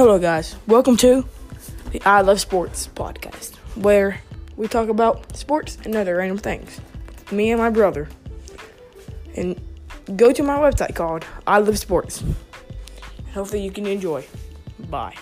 Hello, guys. Welcome to the I Love Sports podcast, where we talk about sports and other random things. Me and my brother. And go to my website called I Love Sports. Hopefully, you can enjoy. Bye.